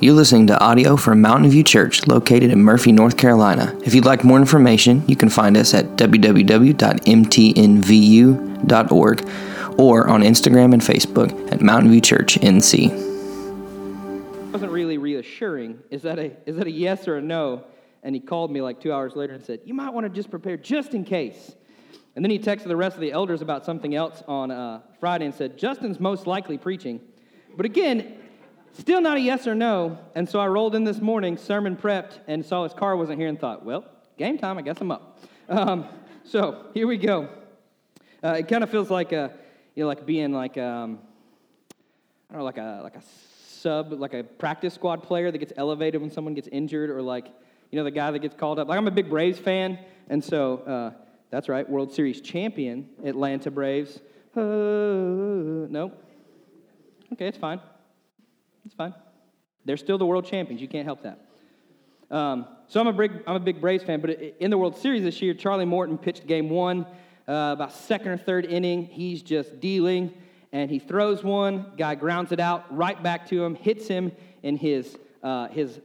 You're listening to audio from Mountain View Church located in Murphy, North Carolina. If you'd like more information, you can find us at www.mtnvu.org or on Instagram and Facebook at Mountain View Church NC. wasn't really reassuring. Is that a is that a yes or a no? And he called me like two hours later and said, "You might want to just prepare just in case." And then he texted the rest of the elders about something else on uh, Friday and said, "Justin's most likely preaching." But again, still not a yes or no. And so I rolled in this morning, sermon prepped, and saw his car wasn't here and thought, "Well, game time. I guess I'm up." Um, so here we go. Uh, it kind of feels like a, you know, like being like um, I don't know, like a like a sub, like a practice squad player that gets elevated when someone gets injured, or like you know the guy that gets called up. Like I'm a big Braves fan, and so uh, that's right, World Series champion Atlanta Braves. Uh, nope. Okay, it's fine. It's fine. They're still the world champions. You can't help that. Um, so I'm a big I'm a big Braves fan, but in the World Series this year, Charlie Morton pitched Game One, uh, about second or third inning. He's just dealing and he throws one. Guy grounds it out right back to him, hits him in his, uh, his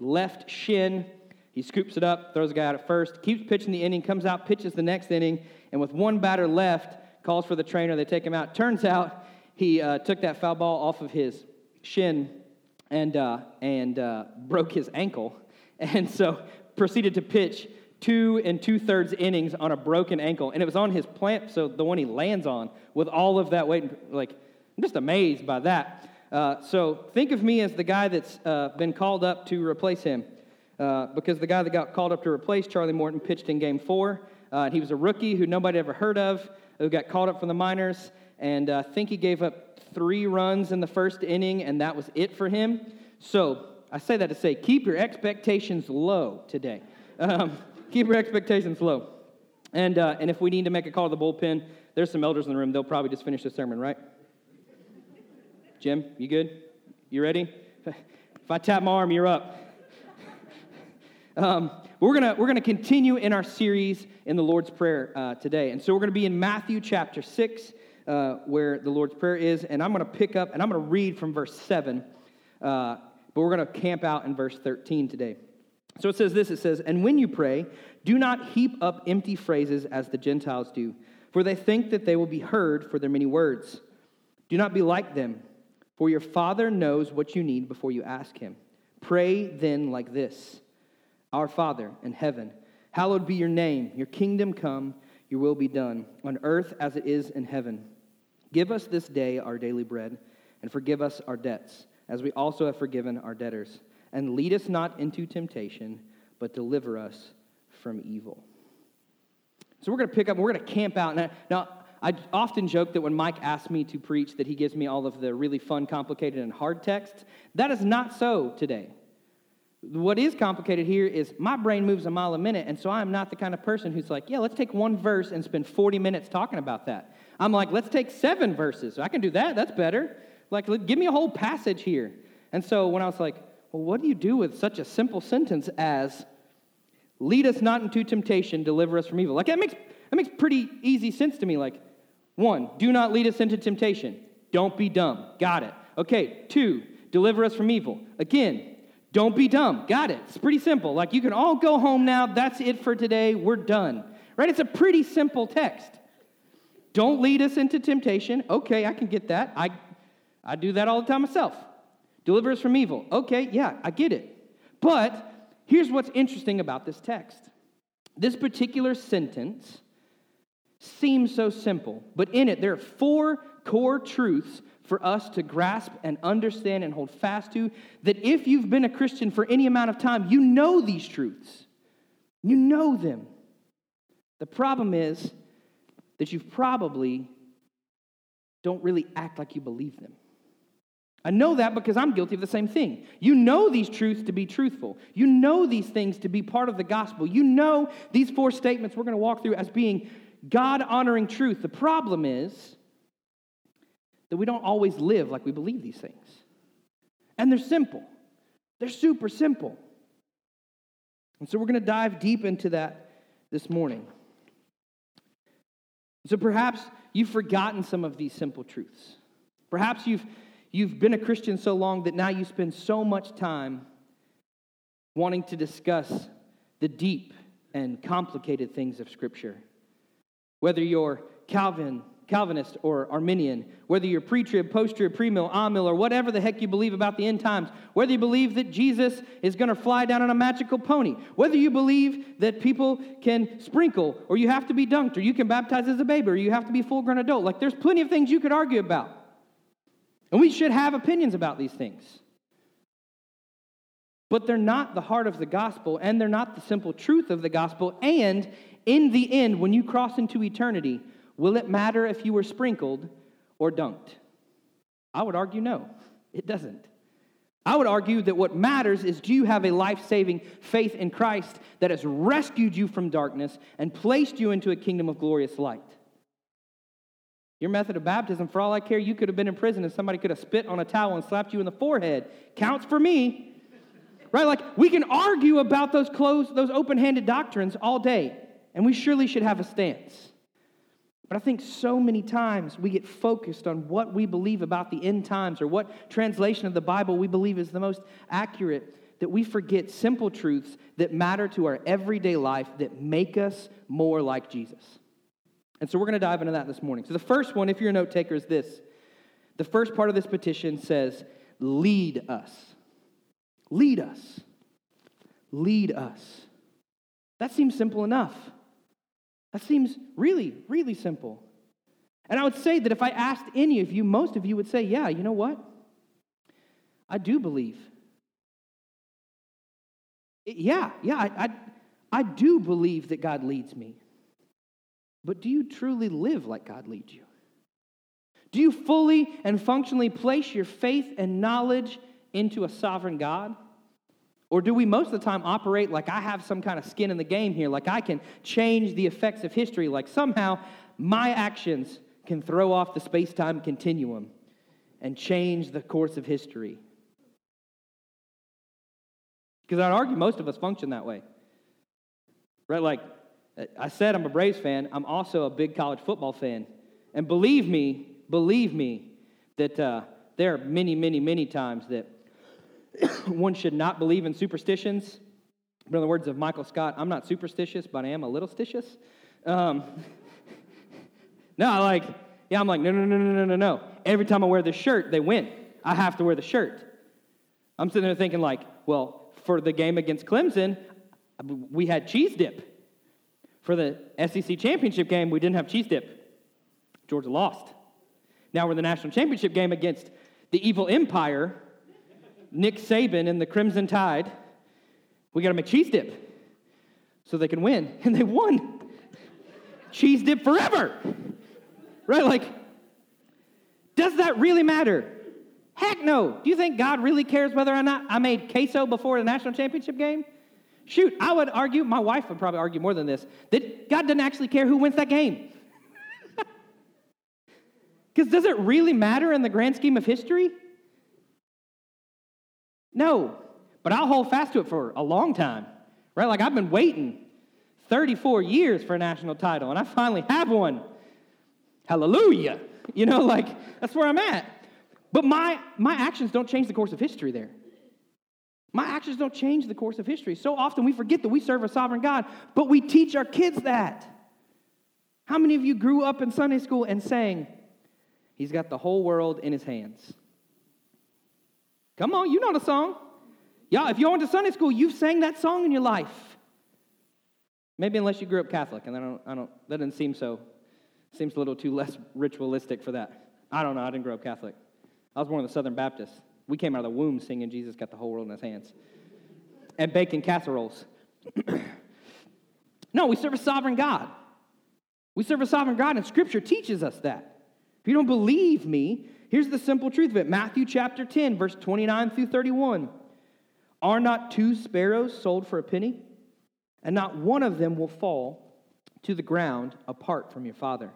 left shin. He scoops it up, throws the guy out at first, keeps pitching the inning, comes out, pitches the next inning, and with one batter left, calls for the trainer. They take him out. Turns out he uh, took that foul ball off of his shin and, uh, and uh, broke his ankle, and so proceeded to pitch two and two thirds innings on a broken ankle, and it was on his plant, so the one he lands on, with all of that weight. Like, I'm just amazed by that. Uh, so think of me as the guy that's uh, been called up to replace him, uh, because the guy that got called up to replace Charlie Morton pitched in Game Four. Uh, he was a rookie who nobody ever heard of, who got called up from the minors, and uh, I think he gave up three runs in the first inning, and that was it for him. So I say that to say, keep your expectations low today. Um, keep your expectations low. And, uh, and if we need to make a call to the bullpen, there's some elders in the room. They'll probably just finish the sermon, right? Jim, you good? You ready? If I tap my arm, you're up. Um, we're going we're gonna continue in our series in the Lord's Prayer uh, today. And so we're going to be in Matthew chapter 6, uh, where the Lord's Prayer is. And I'm going to pick up and I'm going to read from verse 7, uh, but we're going to camp out in verse 13 today. So it says this it says, And when you pray, do not heap up empty phrases as the Gentiles do, for they think that they will be heard for their many words. Do not be like them, for your Father knows what you need before you ask Him. Pray then like this Our Father in heaven, hallowed be your name, your kingdom come, your will be done, on earth as it is in heaven. Give us this day our daily bread, and forgive us our debts, as we also have forgiven our debtors. And lead us not into temptation, but deliver us from evil. So we're going to pick up, we're going to camp out. Now, now, I often joke that when Mike asks me to preach, that he gives me all of the really fun, complicated, and hard texts. That is not so today. What is complicated here is my brain moves a mile a minute, and so I'm not the kind of person who's like, yeah, let's take one verse and spend 40 minutes talking about that. I'm like, let's take seven verses. I can do that. That's better. Like, give me a whole passage here. And so when I was like, well, what do you do with such a simple sentence as, lead us not into temptation, deliver us from evil? Like, that makes, that makes pretty easy sense to me. Like, one, do not lead us into temptation. Don't be dumb. Got it. Okay, two, deliver us from evil. Again, don't be dumb. Got it. It's pretty simple. Like, you can all go home now. That's it for today. We're done. Right? It's a pretty simple text. Don't lead us into temptation. Okay, I can get that. I, I do that all the time myself. Deliver us from evil. Okay, yeah, I get it. But here's what's interesting about this text this particular sentence seems so simple, but in it, there are four core truths for us to grasp and understand and hold fast to that if you've been a Christian for any amount of time, you know these truths. You know them. The problem is that you probably don't really act like you believe them. I know that because I'm guilty of the same thing. You know these truths to be truthful. You know these things to be part of the gospel. You know these four statements we're going to walk through as being God honoring truth. The problem is that we don't always live like we believe these things. And they're simple, they're super simple. And so we're going to dive deep into that this morning. So perhaps you've forgotten some of these simple truths. Perhaps you've You've been a Christian so long that now you spend so much time wanting to discuss the deep and complicated things of Scripture. Whether you're Calvin, Calvinist or Arminian, whether you're pre trib, post trib, premill, amill, or whatever the heck you believe about the end times, whether you believe that Jesus is going to fly down on a magical pony, whether you believe that people can sprinkle, or you have to be dunked, or you can baptize as a baby, or you have to be full grown adult. Like, there's plenty of things you could argue about. And we should have opinions about these things. But they're not the heart of the gospel, and they're not the simple truth of the gospel. And in the end, when you cross into eternity, Will it matter if you were sprinkled or dunked? I would argue no, it doesn't. I would argue that what matters is do you have a life saving faith in Christ that has rescued you from darkness and placed you into a kingdom of glorious light? Your method of baptism, for all I care, you could have been in prison and somebody could have spit on a towel and slapped you in the forehead. Counts for me. Right? Like we can argue about those closed, those open-handed doctrines all day, and we surely should have a stance. But I think so many times we get focused on what we believe about the end times or what translation of the Bible we believe is the most accurate that we forget simple truths that matter to our everyday life that make us more like Jesus. And so we're going to dive into that this morning. So the first one, if you're a note taker, is this. The first part of this petition says, Lead us. Lead us. Lead us. That seems simple enough. That seems really, really simple. And I would say that if I asked any of you, most of you would say, yeah, you know what? I do believe. Yeah, yeah, I, I, I do believe that God leads me. But do you truly live like God leads you? Do you fully and functionally place your faith and knowledge into a sovereign God? Or do we most of the time operate like I have some kind of skin in the game here, like I can change the effects of history, like somehow my actions can throw off the space time continuum and change the course of history? Because I'd argue most of us function that way. Right? Like I said, I'm a Braves fan. I'm also a big college football fan. And believe me, believe me, that uh, there are many, many, many times that one should not believe in superstitions. But in the words of Michael Scott, I'm not superstitious, but I am a little stitious. Um, no, like, yeah, I'm like, no, no, no, no, no, no, no. Every time I wear this shirt, they win. I have to wear the shirt. I'm sitting there thinking, like, well, for the game against Clemson, we had cheese dip. For the SEC championship game, we didn't have cheese dip. Georgia lost. Now we're in the national championship game against the evil empire. Nick Saban and the Crimson Tide, we got to make cheese dip so they can win. And they won. cheese dip forever. Right? Like, does that really matter? Heck no. Do you think God really cares whether or not I made queso before the national championship game? Shoot, I would argue, my wife would probably argue more than this, that God doesn't actually care who wins that game. Because does it really matter in the grand scheme of history? No, but I'll hold fast to it for a long time, right? Like I've been waiting 34 years for a national title, and I finally have one. Hallelujah. You know, like that's where I'm at. But my, my actions don't change the course of history there. My actions don't change the course of history. So often we forget that we serve a sovereign God, but we teach our kids that. How many of you grew up in Sunday school and sang, He's got the whole world in his hands? Come on, you know the song. Yeah, if you went to Sunday school, you've sang that song in your life. Maybe unless you grew up Catholic, and I don't, I don't, that doesn't seem so. Seems a little too less ritualistic for that. I don't know. I didn't grow up Catholic. I was born of the Southern Baptist. We came out of the womb singing Jesus got the whole world in his hands and baking casseroles. no, we serve a sovereign God. We serve a sovereign God, and Scripture teaches us that. If you don't believe me, Here's the simple truth of it Matthew chapter 10, verse 29 through 31. Are not two sparrows sold for a penny? And not one of them will fall to the ground apart from your Father.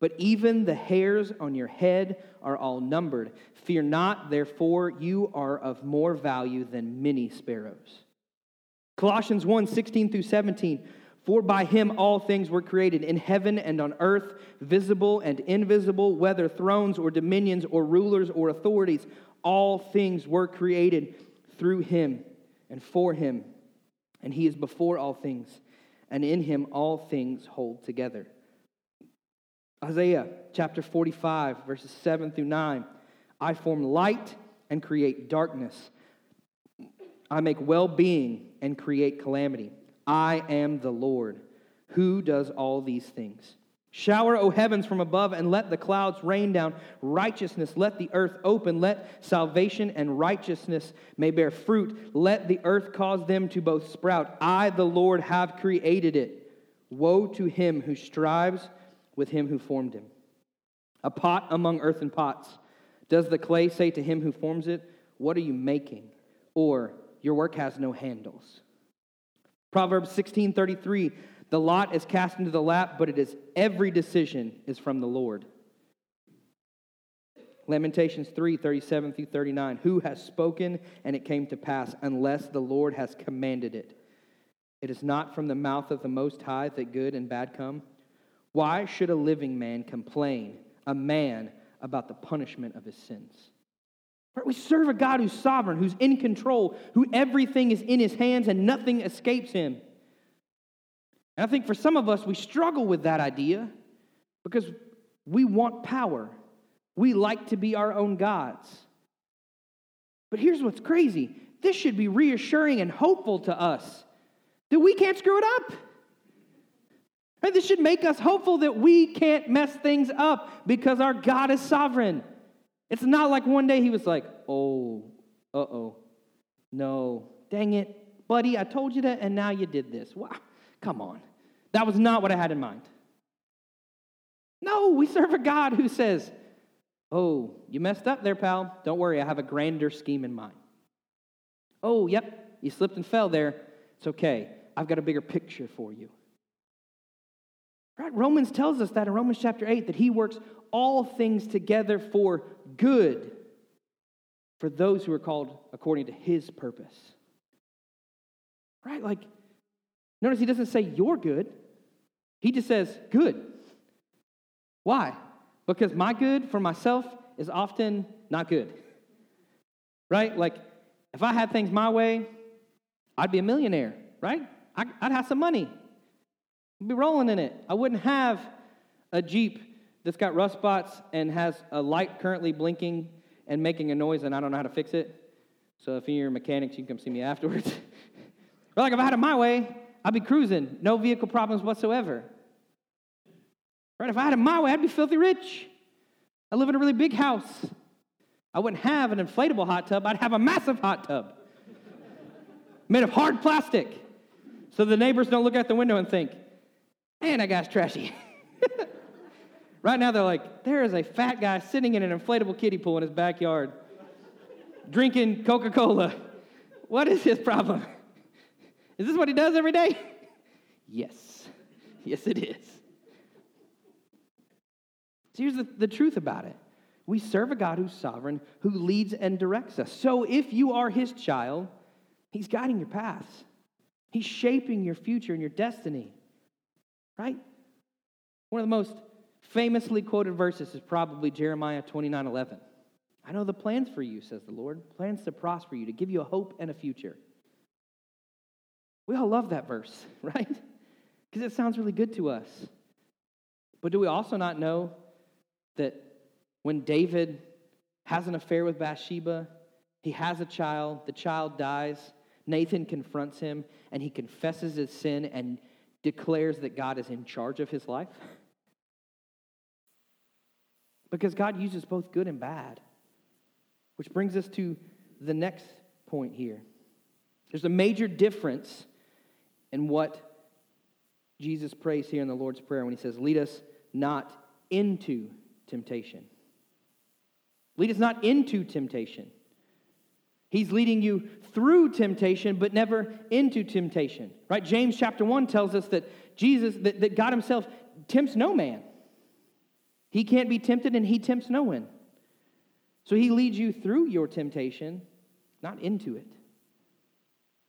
But even the hairs on your head are all numbered. Fear not, therefore, you are of more value than many sparrows. Colossians 1 16 through 17. For by him all things were created, in heaven and on earth, visible and invisible, whether thrones or dominions or rulers or authorities. All things were created through him and for him. And he is before all things, and in him all things hold together. Isaiah chapter 45, verses 7 through 9. I form light and create darkness. I make well being and create calamity. I am the Lord who does all these things. Shower, O heavens, from above, and let the clouds rain down righteousness. Let the earth open. Let salvation and righteousness may bear fruit. Let the earth cause them to both sprout. I, the Lord, have created it. Woe to him who strives with him who formed him. A pot among earthen pots. Does the clay say to him who forms it, What are you making? Or, Your work has no handles. Proverbs 16:33, the lot is cast into the lap, but it is every decision is from the Lord. Lamentations 3, 37 through 39. Who has spoken and it came to pass, unless the Lord has commanded it? It is not from the mouth of the Most High that good and bad come. Why should a living man complain, a man, about the punishment of his sins? We serve a God who's sovereign, who's in control, who everything is in his hands and nothing escapes him. And I think for some of us, we struggle with that idea because we want power. We like to be our own gods. But here's what's crazy this should be reassuring and hopeful to us that we can't screw it up. Right? This should make us hopeful that we can't mess things up because our God is sovereign. It's not like one day he was like, oh, uh oh, no, dang it, buddy, I told you that, and now you did this. Wow, come on. That was not what I had in mind. No, we serve a God who says, oh, you messed up there, pal. Don't worry, I have a grander scheme in mind. Oh, yep, you slipped and fell there. It's okay. I've got a bigger picture for you. Right? Romans tells us that in Romans chapter 8 that he works all things together for good for those who are called according to his purpose. Right? Like, notice he doesn't say you're good, he just says good. Why? Because my good for myself is often not good. Right? Like, if I had things my way, I'd be a millionaire, right? I'd have some money. I'd be rolling in it. I wouldn't have a Jeep that's got rust spots and has a light currently blinking and making a noise, and I don't know how to fix it. So if you're a mechanic, you can come see me afterwards. or like if I had it my way, I'd be cruising, no vehicle problems whatsoever. Right? If I had it my way, I'd be filthy rich. I live in a really big house. I wouldn't have an inflatable hot tub, I'd have a massive hot tub made of hard plastic. So the neighbors don't look out the window and think, man, that guy's trashy. Right now, they're like, there is a fat guy sitting in an inflatable kiddie pool in his backyard, drinking Coca Cola. What is his problem? Is this what he does every day? Yes. Yes, it is. So here's the, the truth about it we serve a God who's sovereign, who leads and directs us. So if you are his child, he's guiding your paths, he's shaping your future and your destiny. Right? One of the most famously quoted verses is probably Jeremiah 29 11. I know the plans for you, says the Lord, plans to prosper you, to give you a hope and a future. We all love that verse, right? Because it sounds really good to us. But do we also not know that when David has an affair with Bathsheba, he has a child, the child dies, Nathan confronts him, and he confesses his sin and declares that God is in charge of his life? Because God uses both good and bad. Which brings us to the next point here. There's a major difference in what Jesus prays here in the Lord's Prayer when he says, Lead us not into temptation. Lead us not into temptation. He's leading you through temptation, but never into temptation. Right? James chapter 1 tells us that Jesus, that, that God Himself tempts no man. He can't be tempted and he tempts no one. So he leads you through your temptation, not into it.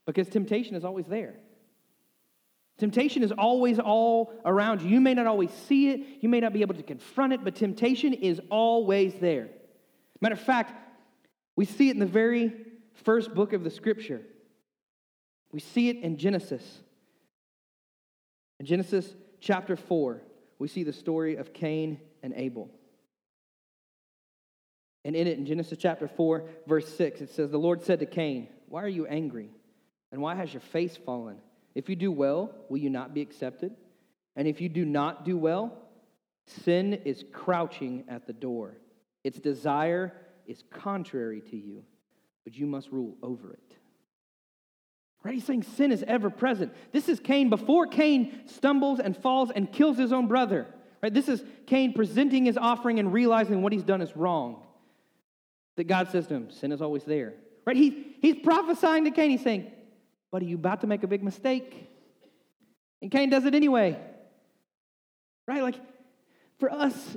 Because temptation is always there. Temptation is always all around you. You may not always see it, you may not be able to confront it, but temptation is always there. Matter of fact, we see it in the very first book of the scripture. We see it in Genesis. In Genesis chapter 4, we see the story of Cain and Abel. And in it, in Genesis chapter 4, verse 6, it says, The Lord said to Cain, Why are you angry? And why has your face fallen? If you do well, will you not be accepted? And if you do not do well, sin is crouching at the door. Its desire is contrary to you, but you must rule over it. Right? He's saying sin is ever present. This is Cain before Cain stumbles and falls and kills his own brother. Right? This is Cain presenting his offering and realizing what he's done is wrong. That God says to him, sin is always there. Right? He, he's prophesying to Cain. He's saying, are you about to make a big mistake? And Cain does it anyway. Right? Like, for us,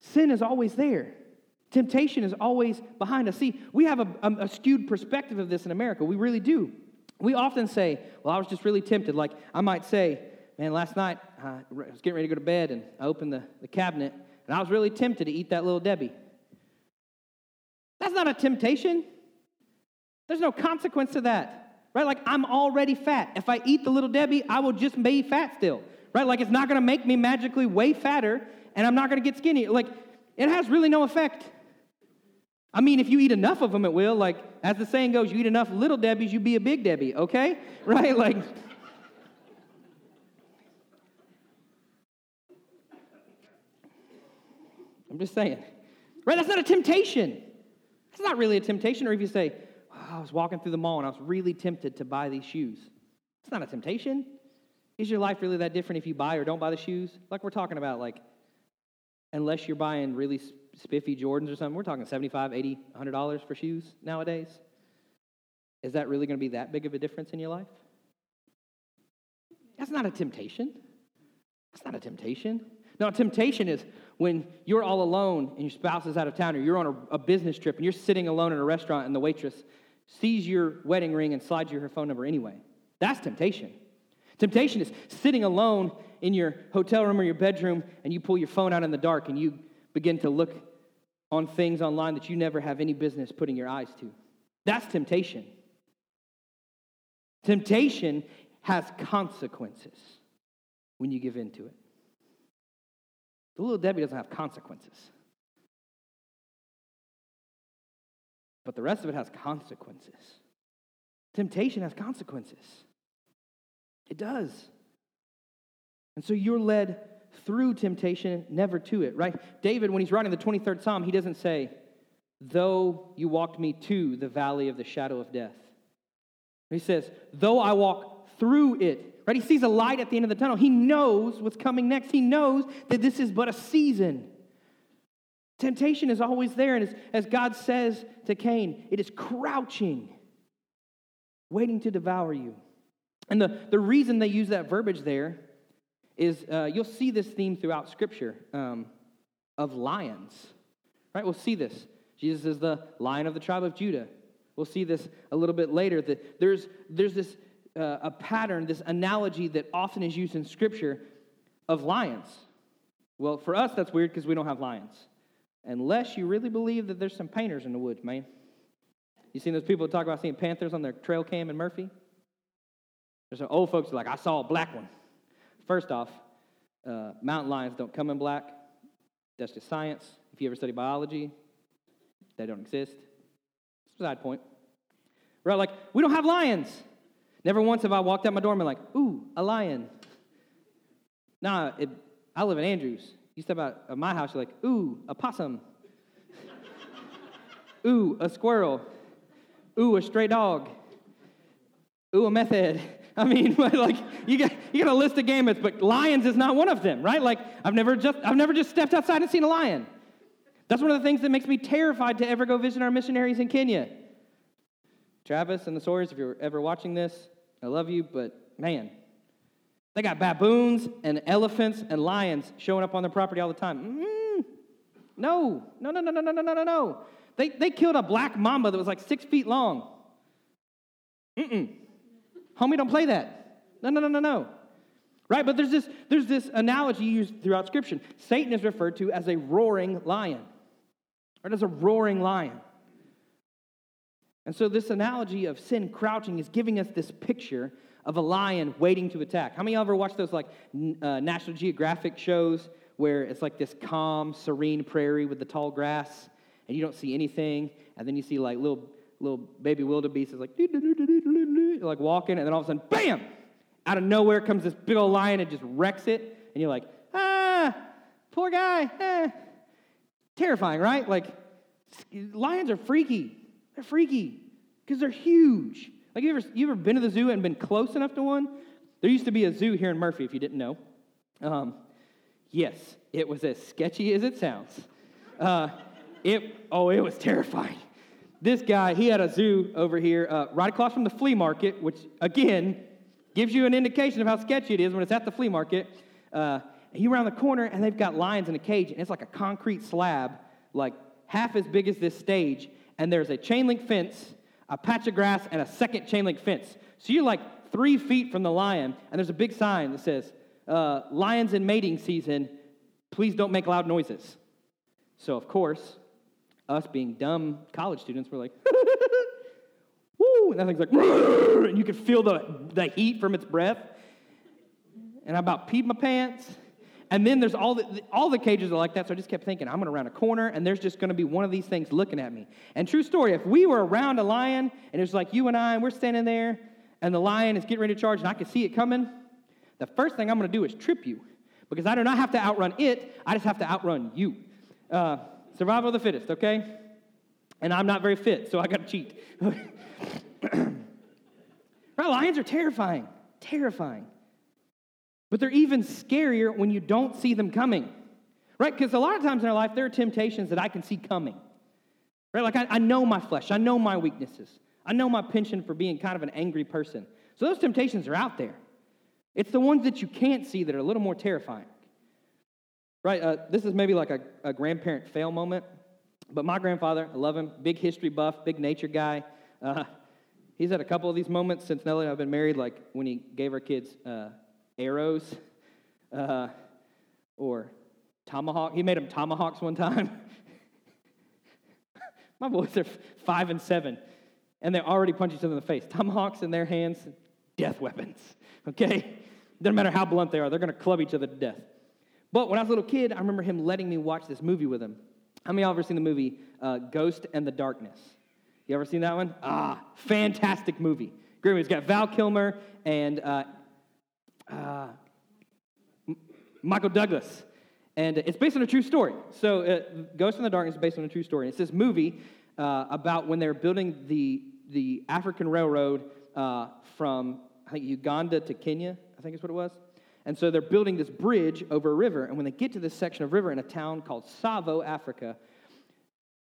sin is always there. Temptation is always behind us. See, we have a, a, skewed perspective of this in America. We really do. We often say, Well, I was just really tempted. Like, I might say, Man, last night I was getting ready to go to bed and I opened the, the cabinet and I was really tempted to eat that little Debbie. That's not a temptation. There's no consequence to that right? Like I'm already fat. If I eat the little Debbie, I will just be fat still, right? Like it's not gonna make me magically way fatter and I'm not gonna get skinny. Like it has really no effect. I mean, if you eat enough of them, it will. Like, as the saying goes, you eat enough little Debbies, you be a big Debbie, okay? Right? Like, I'm just saying. Right? That's not a temptation. That's not really a temptation. Or if you say, I was walking through the mall and I was really tempted to buy these shoes. It's not a temptation. Is your life really that different if you buy or don't buy the shoes? Like we're talking about, like, unless you're buying really spiffy Jordans or something, we're talking 75 80 $100 for shoes nowadays. Is that really going to be that big of a difference in your life? That's not a temptation. That's not a temptation. No, temptation is when you're all alone and your spouse is out of town or you're on a, a business trip and you're sitting alone in a restaurant and the waitress sees your wedding ring and slides you her phone number anyway. That's temptation. Temptation is sitting alone in your hotel room or your bedroom and you pull your phone out in the dark and you begin to look on things online that you never have any business putting your eyes to. That's temptation. Temptation has consequences when you give in to it. The little Debbie doesn't have consequences. but the rest of it has consequences. Temptation has consequences. It does. And so you're led through temptation, never to it, right? David, when he's writing the 23rd Psalm, he doesn't say, Though you walked me to the valley of the shadow of death. He says, Though I walk through it, right? He sees a light at the end of the tunnel. He knows what's coming next. He knows that this is but a season. Temptation is always there. And as, as God says to Cain, it is crouching, waiting to devour you. And the, the reason they use that verbiage there is uh, you'll see this theme throughout Scripture um, of lions. Right? We'll see this. Jesus is the lion of the tribe of Judah. We'll see this a little bit later. That there's, there's this uh, a pattern, this analogy that often is used in Scripture of lions. Well, for us, that's weird because we don't have lions unless you really believe that there's some painters in the woods, man. You seen those people talk about seeing panthers on their trail cam in Murphy? There's some old folks like, I saw a black one. First off, uh, mountain lions don't come in black. That's just science. If you ever study biology, they don't exist. It's a side point. We're like, we don't have lions. Never once have I walked out my door and been like, ooh, a lion. Nah, it, I live in Andrews. You step out of my house, you're like, ooh, a possum. ooh, a squirrel. Ooh, a stray dog. Ooh, a meth head. I mean, like you got you got a list of gamuts, but lions is not one of them, right? Like I've never just I've never just stepped outside and seen a lion. That's one of the things that makes me terrified to ever go visit our missionaries in Kenya. Travis and the Sawyers, if you're ever watching this, I love you, but man, they got baboons and elephants and lions showing up on their property all the time. Mm-hmm. No, no, no, no, no, no, no, no, no. They, they killed a black mamba that was like six feet long. Mm-mm. Homie, don't play that. No, no, no, no, no. Right? But there's this, there's this analogy used throughout Scripture. Satan is referred to as a roaring lion, right? As a roaring lion. And so, this analogy of sin crouching is giving us this picture of a lion waiting to attack. How many of you ever watched those like uh, National Geographic shows where it's like this calm, serene prairie with the tall grass, and you don't see anything, and then you see like little little baby wildebeest is like like walking, and then all of a sudden, bam! Out of nowhere comes this big old lion and just wrecks it, and you're like, ah, poor guy. Eh. Terrifying, right? Like lions are freaky. They're freaky because they're huge. Like you ever you ever been to the zoo and been close enough to one? There used to be a zoo here in Murphy, if you didn't know. Um, yes, it was as sketchy as it sounds. Uh, it oh, it was terrifying this guy, he had a zoo over here uh, right across from the flea market, which again gives you an indication of how sketchy it is when it's at the flea market. Uh, you around the corner, and they've got lions in a cage, and it's like a concrete slab, like half as big as this stage, and there's a chain link fence, a patch of grass, and a second chain link fence. So you're like three feet from the lion, and there's a big sign that says, uh, Lions in mating season, please don't make loud noises. So, of course, us being dumb college students were like, and that thing's like, and you could feel the, the heat from its breath. And I about peed my pants. And then there's all the, all the cages are like that, so I just kept thinking, I'm gonna round a corner, and there's just gonna be one of these things looking at me. And true story, if we were around a lion, and it's like you and I, and we're standing there, and the lion is getting ready to charge, and I can see it coming, the first thing I'm gonna do is trip you. Because I do not have to outrun it, I just have to outrun you. Uh, Survival of the fittest, okay? And I'm not very fit, so I got to cheat. right? Lions are terrifying, terrifying. But they're even scarier when you don't see them coming, right? Because a lot of times in our life, there are temptations that I can see coming, right? Like I, I know my flesh, I know my weaknesses, I know my penchant for being kind of an angry person. So those temptations are out there. It's the ones that you can't see that are a little more terrifying. Right? Uh, this is maybe like a, a grandparent fail moment. But my grandfather, I love him, big history buff, big nature guy. Uh, he's had a couple of these moments since Nellie and I have been married, like when he gave our kids uh, arrows uh, or tomahawk. He made them tomahawks one time. my boys are five and seven, and they already punch each other in the face. Tomahawks in their hands, death weapons. Okay? Doesn't matter how blunt they are, they're going to club each other to death. But when I was a little kid, I remember him letting me watch this movie with him. How many of y'all ever seen the movie uh, Ghost and the Darkness? You ever seen that one? Ah, fantastic movie. Great movie. It's got Val Kilmer and uh, uh, Michael Douglas. And it's based on a true story. So, uh, Ghost in the Darkness is based on a true story. And It's this movie uh, about when they're building the, the African Railroad uh, from, I think, Uganda to Kenya, I think is what it was. And so they're building this bridge over a river. And when they get to this section of river in a town called Tsavo, Africa,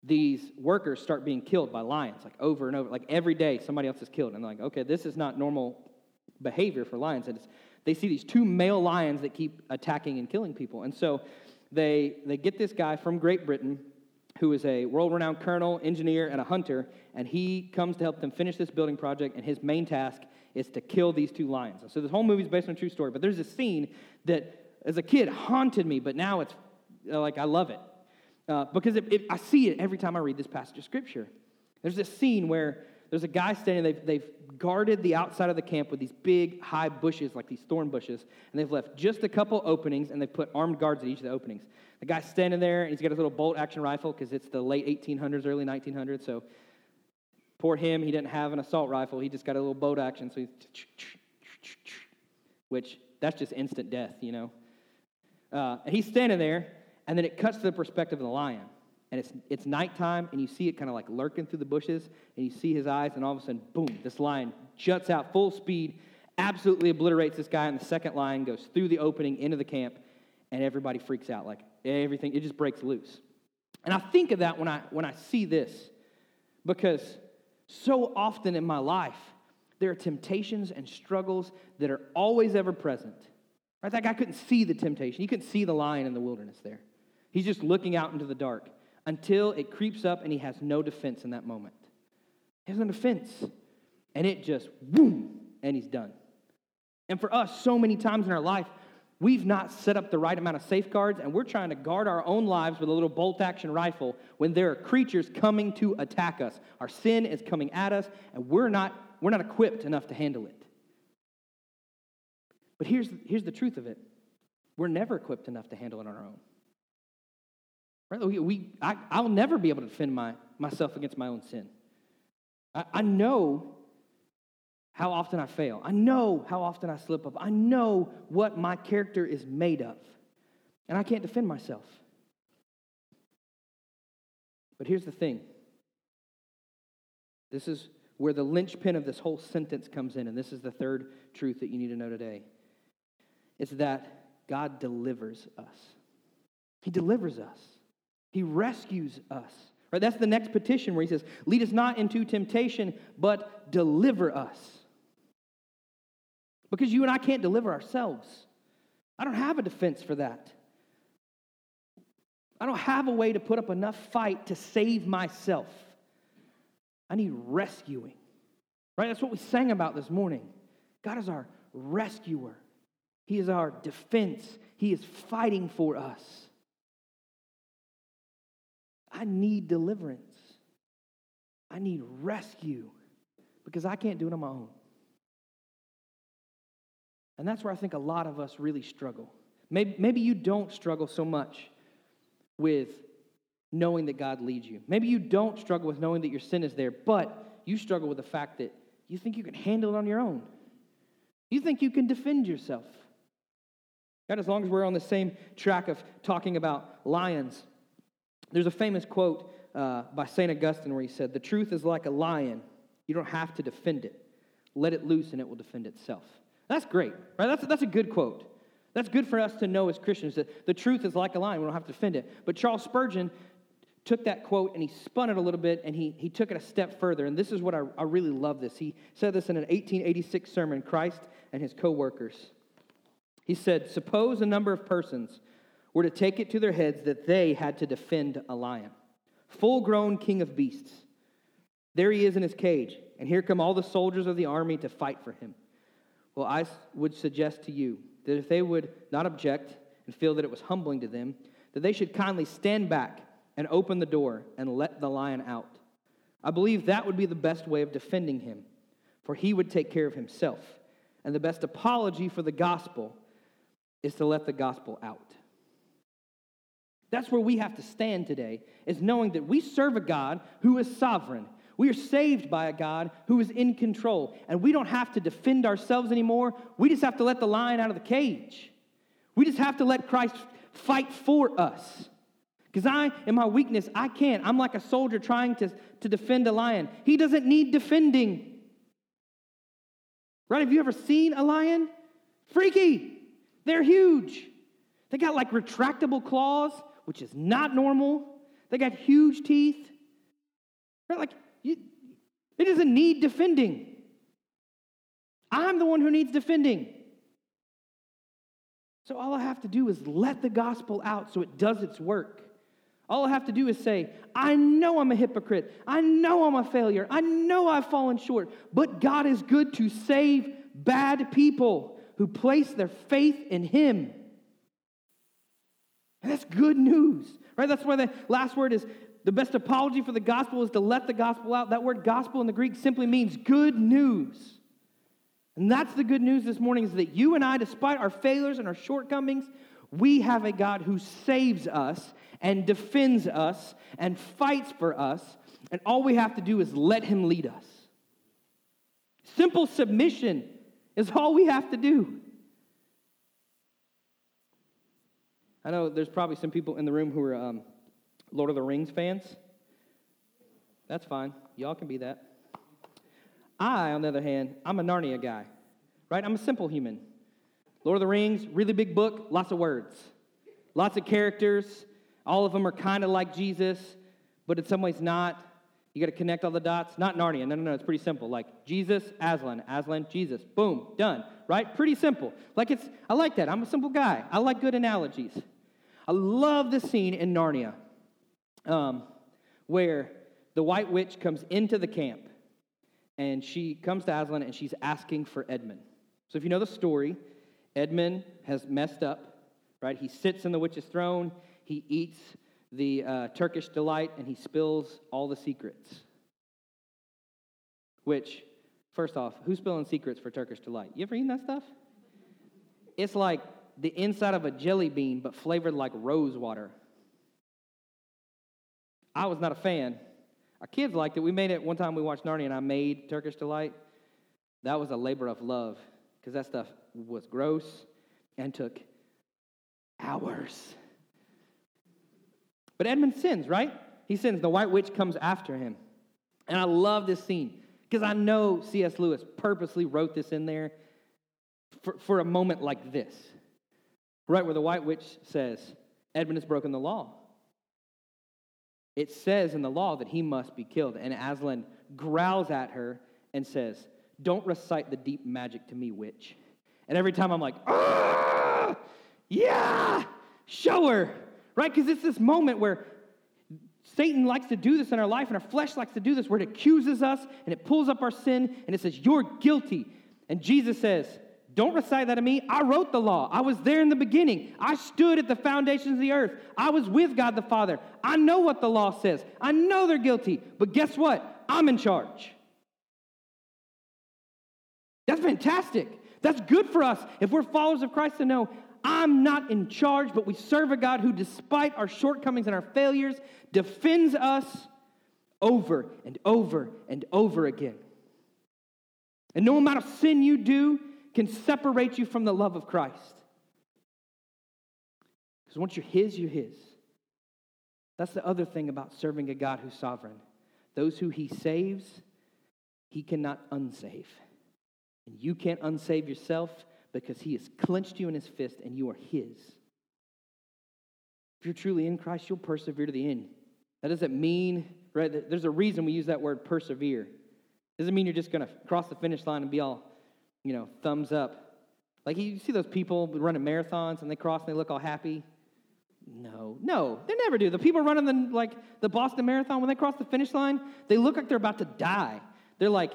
these workers start being killed by lions, like over and over. Like every day, somebody else is killed. And they're like, okay, this is not normal behavior for lions. And they see these two male lions that keep attacking and killing people. And so they, they get this guy from Great Britain who is a world renowned colonel, engineer, and a hunter. And he comes to help them finish this building project. And his main task is to kill these two lions. And So this whole movie is based on a true story, but there's a scene that, as a kid, haunted me, but now it's like I love it uh, because it, it, I see it every time I read this passage of scripture. There's this scene where there's a guy standing, they've, they've guarded the outside of the camp with these big, high bushes, like these thorn bushes, and they've left just a couple openings, and they've put armed guards at each of the openings. The guy's standing there, and he's got his little bolt action rifle because it's the late 1800s, early 1900s, so Poor him, he didn't have an assault rifle. He just got a little bolt action, so he's, which that's just instant death, you know. Uh, and he's standing there, and then it cuts to the perspective of the lion. And it's, it's nighttime, and you see it kind of like lurking through the bushes, and you see his eyes, and all of a sudden, boom, this lion juts out full speed, absolutely obliterates this guy, and the second lion goes through the opening into the camp, and everybody freaks out. Like everything, it just breaks loose. And I think of that when I, when I see this, because so often in my life, there are temptations and struggles that are always ever present. Right? That guy couldn't see the temptation. He couldn't see the lion in the wilderness there. He's just looking out into the dark until it creeps up and he has no defense in that moment. He has no defense. And it just, boom, and he's done. And for us, so many times in our life, we've not set up the right amount of safeguards, and we're trying to guard our own lives with a little bolt action rifle when there are creatures coming to attack us. Our sin is coming at us, and we're not, we're not equipped enough to handle it. But here's, here's the truth of it we're never equipped enough to handle it on our own. We, we, I, I'll never be able to defend my, myself against my own sin. I, I know how often I fail. I know how often I slip up. I know what my character is made of. And I can't defend myself. But here's the thing this is where the linchpin of this whole sentence comes in, and this is the third truth that you need to know today. It's that God delivers us. He delivers us. He rescues us. Right? That's the next petition where he says, Lead us not into temptation, but deliver us. Because you and I can't deliver ourselves. I don't have a defense for that. I don't have a way to put up enough fight to save myself. I need rescuing. Right? That's what we sang about this morning. God is our rescuer, He is our defense, He is fighting for us. I need deliverance. I need rescue because I can't do it on my own. And that's where I think a lot of us really struggle. Maybe, maybe you don't struggle so much with knowing that God leads you. Maybe you don't struggle with knowing that your sin is there, but you struggle with the fact that you think you can handle it on your own. You think you can defend yourself. God, as long as we're on the same track of talking about lions, there's a famous quote uh, by St. Augustine where he said, The truth is like a lion. You don't have to defend it. Let it loose and it will defend itself. That's great, right? That's, that's a good quote. That's good for us to know as Christians that the truth is like a lion. We don't have to defend it. But Charles Spurgeon took that quote and he spun it a little bit and he, he took it a step further. And this is what I, I really love this. He said this in an 1886 sermon, Christ and his co workers. He said, Suppose a number of persons were to take it to their heads that they had to defend a lion, full grown king of beasts. There he is in his cage, and here come all the soldiers of the army to fight for him. Well, I would suggest to you that if they would not object and feel that it was humbling to them, that they should kindly stand back and open the door and let the lion out. I believe that would be the best way of defending him, for he would take care of himself. And the best apology for the gospel is to let the gospel out. That's where we have to stand today, is knowing that we serve a God who is sovereign, we are saved by a God who is in control, and we don't have to defend ourselves anymore. We just have to let the lion out of the cage. We just have to let Christ fight for us. Because I, in my weakness, I can't. I'm like a soldier trying to, to defend a lion. He doesn't need defending. Right? Have you ever seen a lion? Freaky. They're huge. They got like retractable claws, which is not normal. They got huge teeth. Like it doesn't need defending. I'm the one who needs defending. So all I have to do is let the gospel out so it does its work. All I have to do is say, I know I'm a hypocrite. I know I'm a failure. I know I've fallen short. But God is good to save bad people who place their faith in Him. And that's good news, right? That's why the last word is the best apology for the gospel is to let the gospel out. That word gospel in the Greek simply means good news. And that's the good news this morning is that you and I, despite our failures and our shortcomings, we have a God who saves us and defends us and fights for us. And all we have to do is let him lead us. Simple submission is all we have to do. I know there's probably some people in the room who are um, Lord of the Rings fans? That's fine. Y'all can be that. I, on the other hand, I'm a Narnia guy, right? I'm a simple human. Lord of the Rings, really big book, lots of words, lots of characters. All of them are kind of like Jesus, but in some ways not. You got to connect all the dots. Not Narnia. No, no, no. It's pretty simple. Like Jesus, Aslan, Aslan, Jesus. Boom, done. Right? Pretty simple. Like it's. I like that. I'm a simple guy. I like good analogies. I love the scene in Narnia um, where the white witch comes into the camp and she comes to Aslan and she's asking for Edmund. So if you know the story, Edmund has messed up, right? He sits in the witch's throne, he eats the uh, Turkish delight, and he spills all the secrets. Which, first off, who's spilling secrets for Turkish delight? You ever eaten that stuff? It's like the inside of a jelly bean, but flavored like rose water. I was not a fan. Our kids liked it. We made it one time we watched Narnia, and I made Turkish delight. That was a labor of love because that stuff was gross and took hours. But Edmund sins, right? He sins. The white witch comes after him. And I love this scene because I know C.S. Lewis purposely wrote this in there for, for a moment like this, right where the white witch says, Edmund has broken the law. It says in the law that he must be killed. And Aslan growls at her and says, Don't recite the deep magic to me, witch. And every time I'm like, ah, yeah, show her, right? Because it's this moment where Satan likes to do this in our life, and our flesh likes to do this, where it accuses us and it pulls up our sin and it says, You're guilty. And Jesus says, Don't recite that to me. I wrote the law. I was there in the beginning. I stood at the foundations of the earth. I was with God the Father. I know what the law says. I know they're guilty. But guess what? I'm in charge. That's fantastic. That's good for us if we're followers of Christ to know I'm not in charge, but we serve a God who, despite our shortcomings and our failures, defends us over and over and over again. And no amount of sin you do can separate you from the love of Christ. Because once you're His, you're His. That's the other thing about serving a God who's sovereign. Those who He saves, He cannot unsave. And you can't unsave yourself because he has clenched you in his fist and you are his. If you're truly in Christ, you'll persevere to the end. That doesn't mean, right? There's a reason we use that word persevere. It doesn't mean you're just going to cross the finish line and be all, you know, thumbs up. Like you see those people running marathons and they cross and they look all happy. No, no, they never do. The people running the like the Boston Marathon when they cross the finish line, they look like they're about to die. They're like,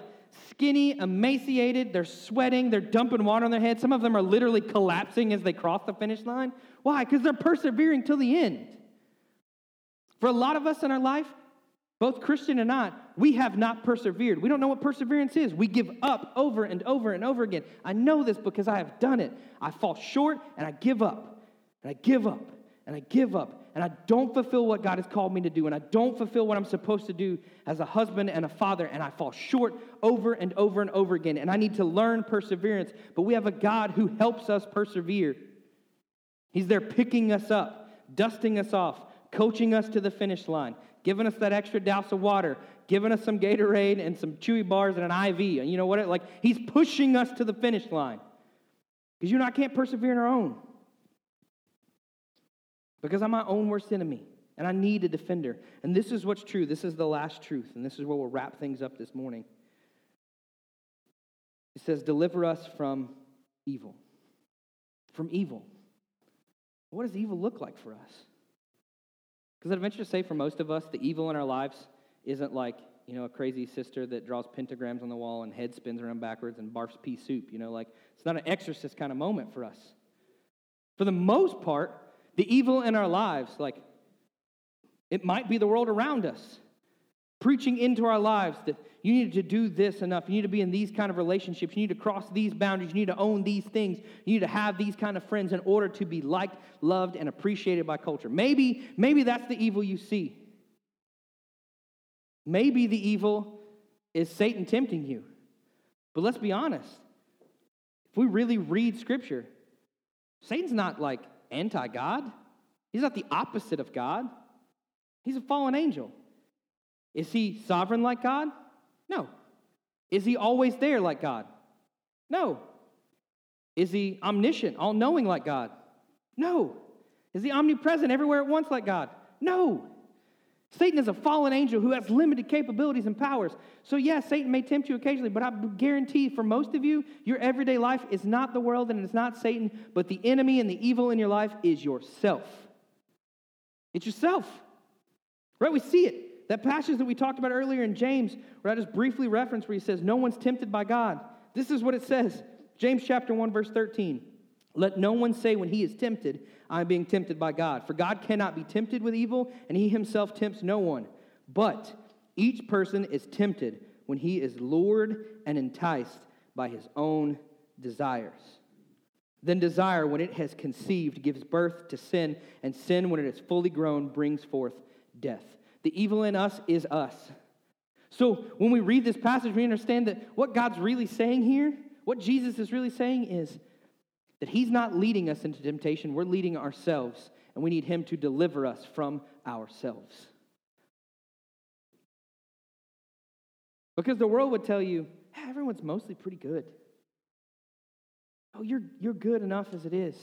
skinny, emaciated. They're sweating. They're dumping water on their head. Some of them are literally collapsing as they cross the finish line. Why? Because they're persevering till the end. For a lot of us in our life, both Christian and not, we have not persevered. We don't know what perseverance is. We give up over and over and over again. I know this because I have done it. I fall short and I give up. And I give up and I give up and I don't fulfill what God has called me to do, and I don't fulfill what I'm supposed to do as a husband and a father, and I fall short over and over and over again. And I need to learn perseverance, but we have a God who helps us persevere. He's there picking us up, dusting us off, coaching us to the finish line, giving us that extra douse of water, giving us some Gatorade and some chewy bars and an IV. And you know what? Like, He's pushing us to the finish line. Because you and I can't persevere in our own because I'm my own worst enemy and I need a defender. And this is what's true. This is the last truth. And this is where we'll wrap things up this morning. It says, Deliver us from evil. From evil. What does evil look like for us? Because I'd venture to say for most of us, the evil in our lives isn't like, you know, a crazy sister that draws pentagrams on the wall and head spins around backwards and barfs pea soup. You know, like it's not an exorcist kind of moment for us. For the most part, the evil in our lives, like it might be the world around us, preaching into our lives that you need to do this enough. You need to be in these kind of relationships. You need to cross these boundaries. You need to own these things. You need to have these kind of friends in order to be liked, loved, and appreciated by culture. Maybe, maybe that's the evil you see. Maybe the evil is Satan tempting you. But let's be honest. If we really read Scripture, Satan's not like anti God. He's not the opposite of God. He's a fallen angel. Is he sovereign like God? No. Is he always there like God? No. Is he omniscient, all knowing like God? No. Is he omnipresent everywhere at once like God? No. Satan is a fallen angel who has limited capabilities and powers. So, yes, Satan may tempt you occasionally, but I guarantee for most of you, your everyday life is not the world and it's not Satan, but the enemy and the evil in your life is yourself. It's yourself. Right? We see it. That passage that we talked about earlier in James, where I just briefly referenced, where he says, No one's tempted by God. This is what it says James chapter 1, verse 13. Let no one say when he is tempted, I am being tempted by God. For God cannot be tempted with evil, and he himself tempts no one. But each person is tempted when he is lured and enticed by his own desires. Then desire, when it has conceived, gives birth to sin, and sin, when it is fully grown, brings forth death. The evil in us is us. So when we read this passage, we understand that what God's really saying here, what Jesus is really saying is that He's not leading us into temptation, we're leading ourselves, and we need Him to deliver us from ourselves. Because the world would tell you, hey, everyone's mostly pretty good. Oh, you're, you're good enough as it is.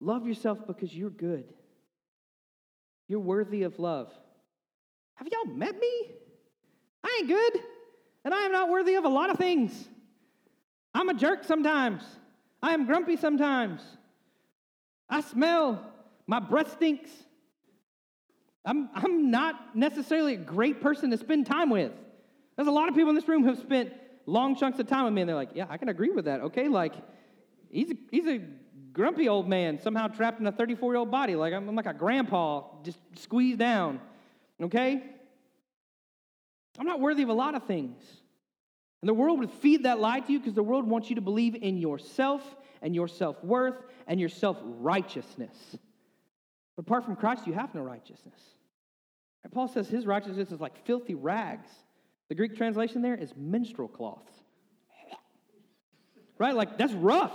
Love yourself because you're good. You're worthy of love. Have y'all met me? I ain't good, and I am not worthy of a lot of things. I'm a jerk sometimes. I am grumpy sometimes. I smell. My breath stinks. I'm, I'm not necessarily a great person to spend time with. There's a lot of people in this room who have spent long chunks of time with me, and they're like, yeah, I can agree with that. Okay, like, he's a, he's a grumpy old man, somehow trapped in a 34 year old body. Like, I'm, I'm like a grandpa, just squeezed down. Okay? I'm not worthy of a lot of things. And the world would feed that lie to you because the world wants you to believe in yourself and your self worth and your self righteousness. But apart from Christ, you have no righteousness. And Paul says his righteousness is like filthy rags. The Greek translation there is menstrual cloths. Right? Like, that's rough.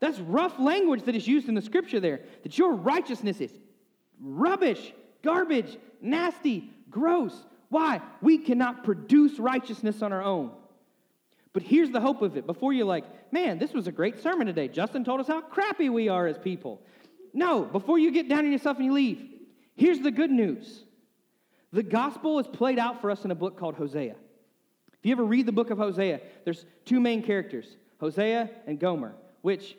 That's rough language that is used in the scripture there. That your righteousness is rubbish, garbage, nasty, gross. Why? We cannot produce righteousness on our own. But here's the hope of it. Before you're like, man, this was a great sermon today. Justin told us how crappy we are as people. No, before you get down on yourself and you leave, here's the good news. The gospel is played out for us in a book called Hosea. If you ever read the book of Hosea, there's two main characters, Hosea and Gomer, which,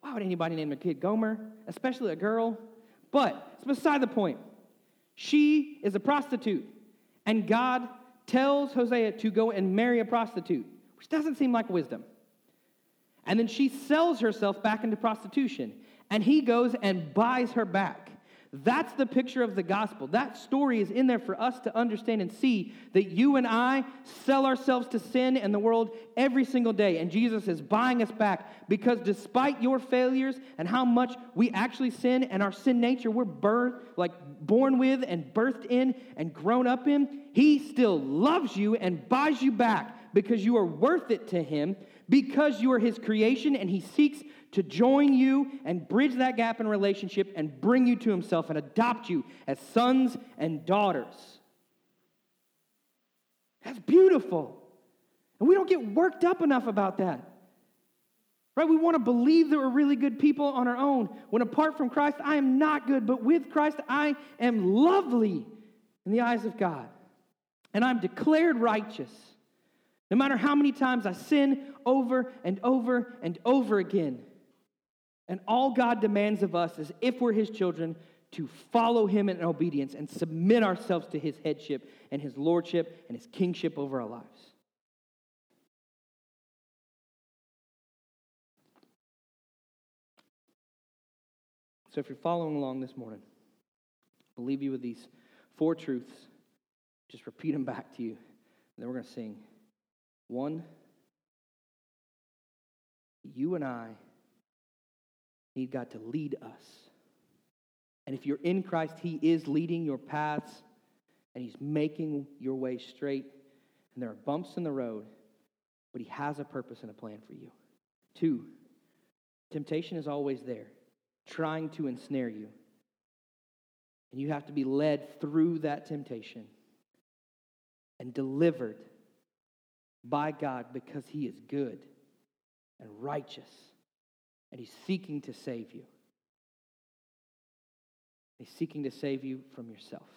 why would anybody name a kid Gomer? Especially a girl. But it's beside the point. She is a prostitute. And God tells Hosea to go and marry a prostitute, which doesn't seem like wisdom. And then she sells herself back into prostitution, and he goes and buys her back. That's the picture of the gospel. That story is in there for us to understand and see that you and I sell ourselves to sin and the world every single day. And Jesus is buying us back because despite your failures and how much we actually sin and our sin nature we're birth, like born with and birthed in and grown up in, he still loves you and buys you back because you are worth it to him because you are his creation and he seeks to join you and bridge that gap in relationship and bring you to himself and adopt you as sons and daughters. That's beautiful. And we don't get worked up enough about that. Right? We want to believe that we're really good people on our own. When apart from Christ, I am not good, but with Christ, I am lovely in the eyes of God. And I'm declared righteous. No matter how many times I sin over and over and over again. And all God demands of us is, if we're His children, to follow Him in obedience and submit ourselves to His headship and His lordship and His kingship over our lives. So, if you're following along this morning, I'll leave you with these four truths. Just repeat them back to you. And then we're going to sing. One, you and I need God to lead us. And if you're in Christ, He is leading your paths and He's making your way straight. And there are bumps in the road, but He has a purpose and a plan for you. Two, temptation is always there, trying to ensnare you. And you have to be led through that temptation and delivered by God because He is good and righteous and He's seeking to save you. He's seeking to save you from yourself.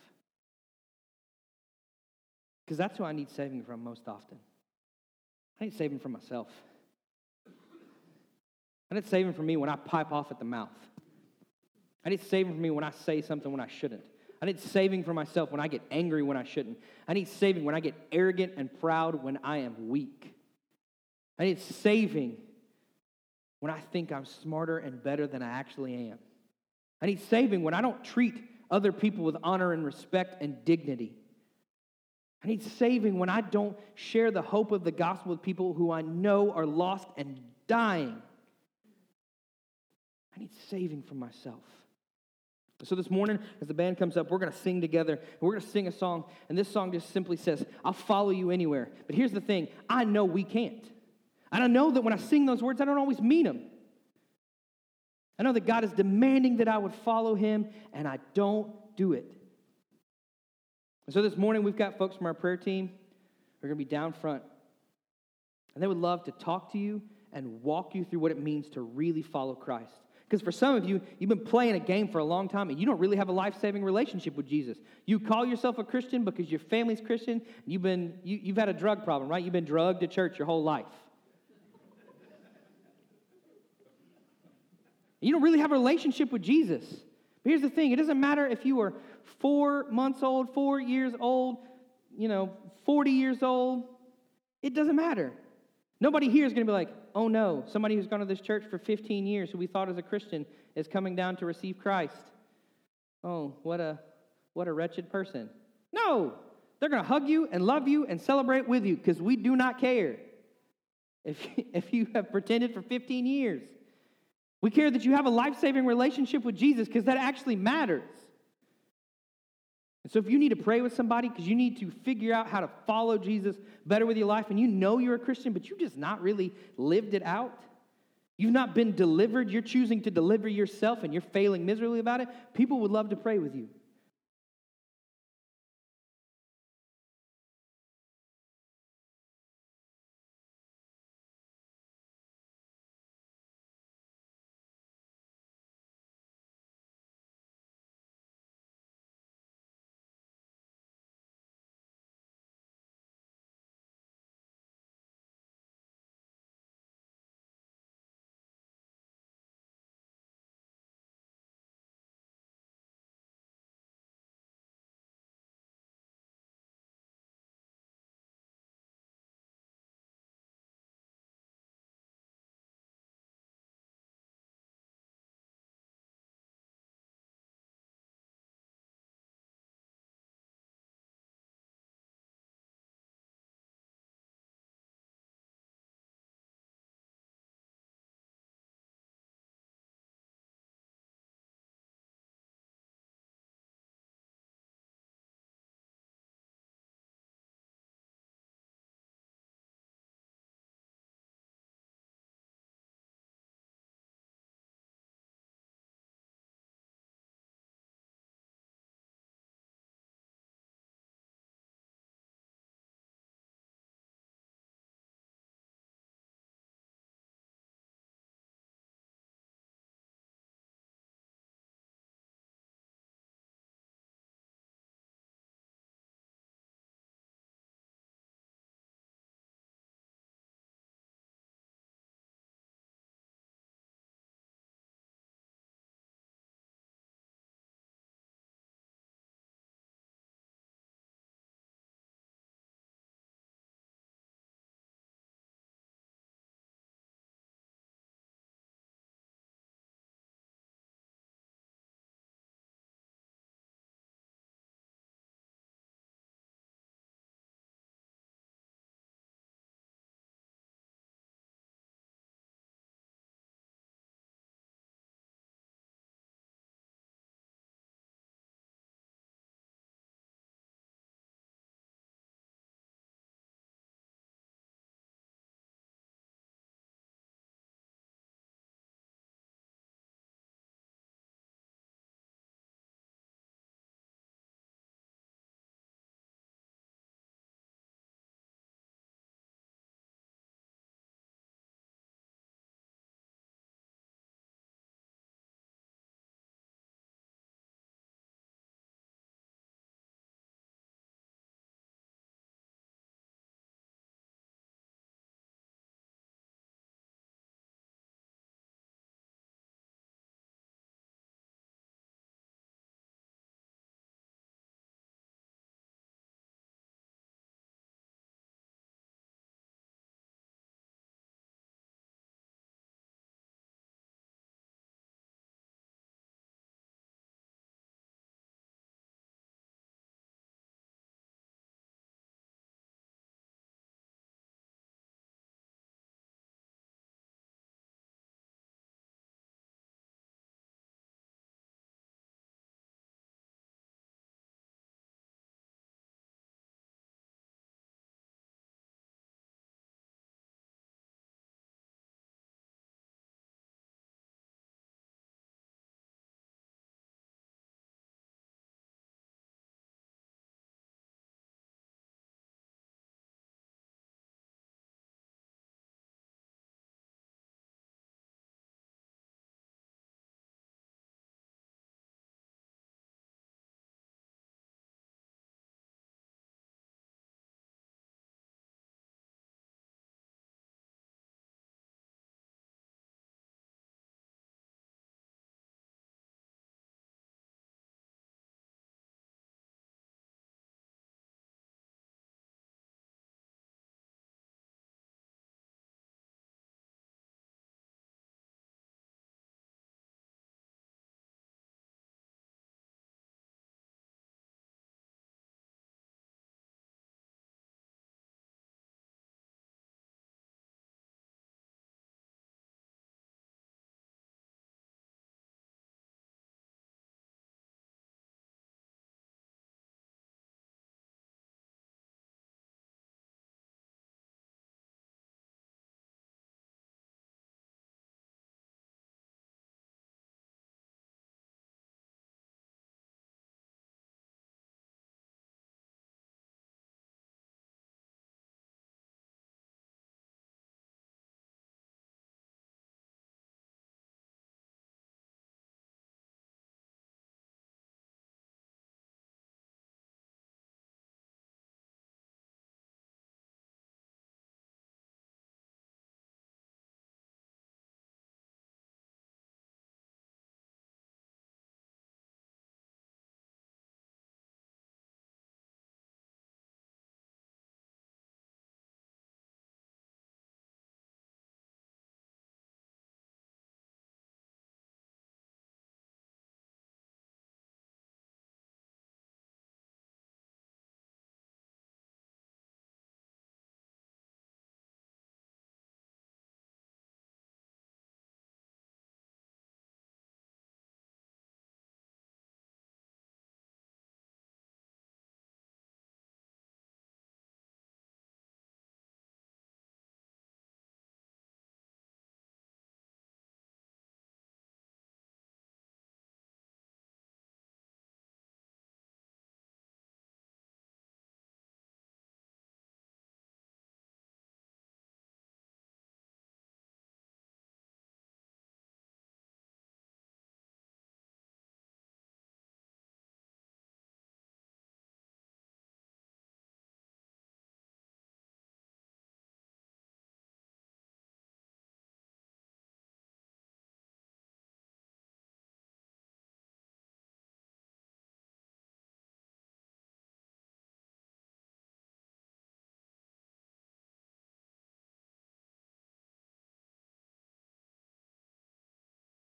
Because that's who I need saving from most often. I need saving from myself. I need saving from me when I pipe off at the mouth. I need saving from me when I say something when I shouldn't. I need saving for myself when I get angry when I shouldn't. I need saving when I get arrogant and proud when I am weak. I need saving when I think I'm smarter and better than I actually am. I need saving when I don't treat other people with honor and respect and dignity. I need saving when I don't share the hope of the gospel with people who I know are lost and dying. I need saving for myself. So, this morning, as the band comes up, we're going to sing together. We're going to sing a song, and this song just simply says, I'll follow you anywhere. But here's the thing I know we can't. And I know that when I sing those words, I don't always mean them. I know that God is demanding that I would follow him, and I don't do it. so this morning, we've got folks from our prayer team who are going to be down front. And they would love to talk to you and walk you through what it means to really follow Christ. Because for some of you, you've been playing a game for a long time and you don't really have a life saving relationship with Jesus. You call yourself a Christian because your family's Christian. You've, been, you, you've had a drug problem, right? You've been drugged to church your whole life. You don't really have a relationship with Jesus. But here's the thing it doesn't matter if you are four months old, four years old, you know, 40 years old. It doesn't matter. Nobody here is going to be like, oh no, somebody who's gone to this church for 15 years who we thought as a Christian is coming down to receive Christ. Oh, what a what a wretched person. No, they're going to hug you and love you and celebrate with you because we do not care if, if you have pretended for 15 years. We care that you have a life saving relationship with Jesus because that actually matters. And so, if you need to pray with somebody because you need to figure out how to follow Jesus better with your life, and you know you're a Christian, but you just not really lived it out, you've not been delivered, you're choosing to deliver yourself, and you're failing miserably about it, people would love to pray with you.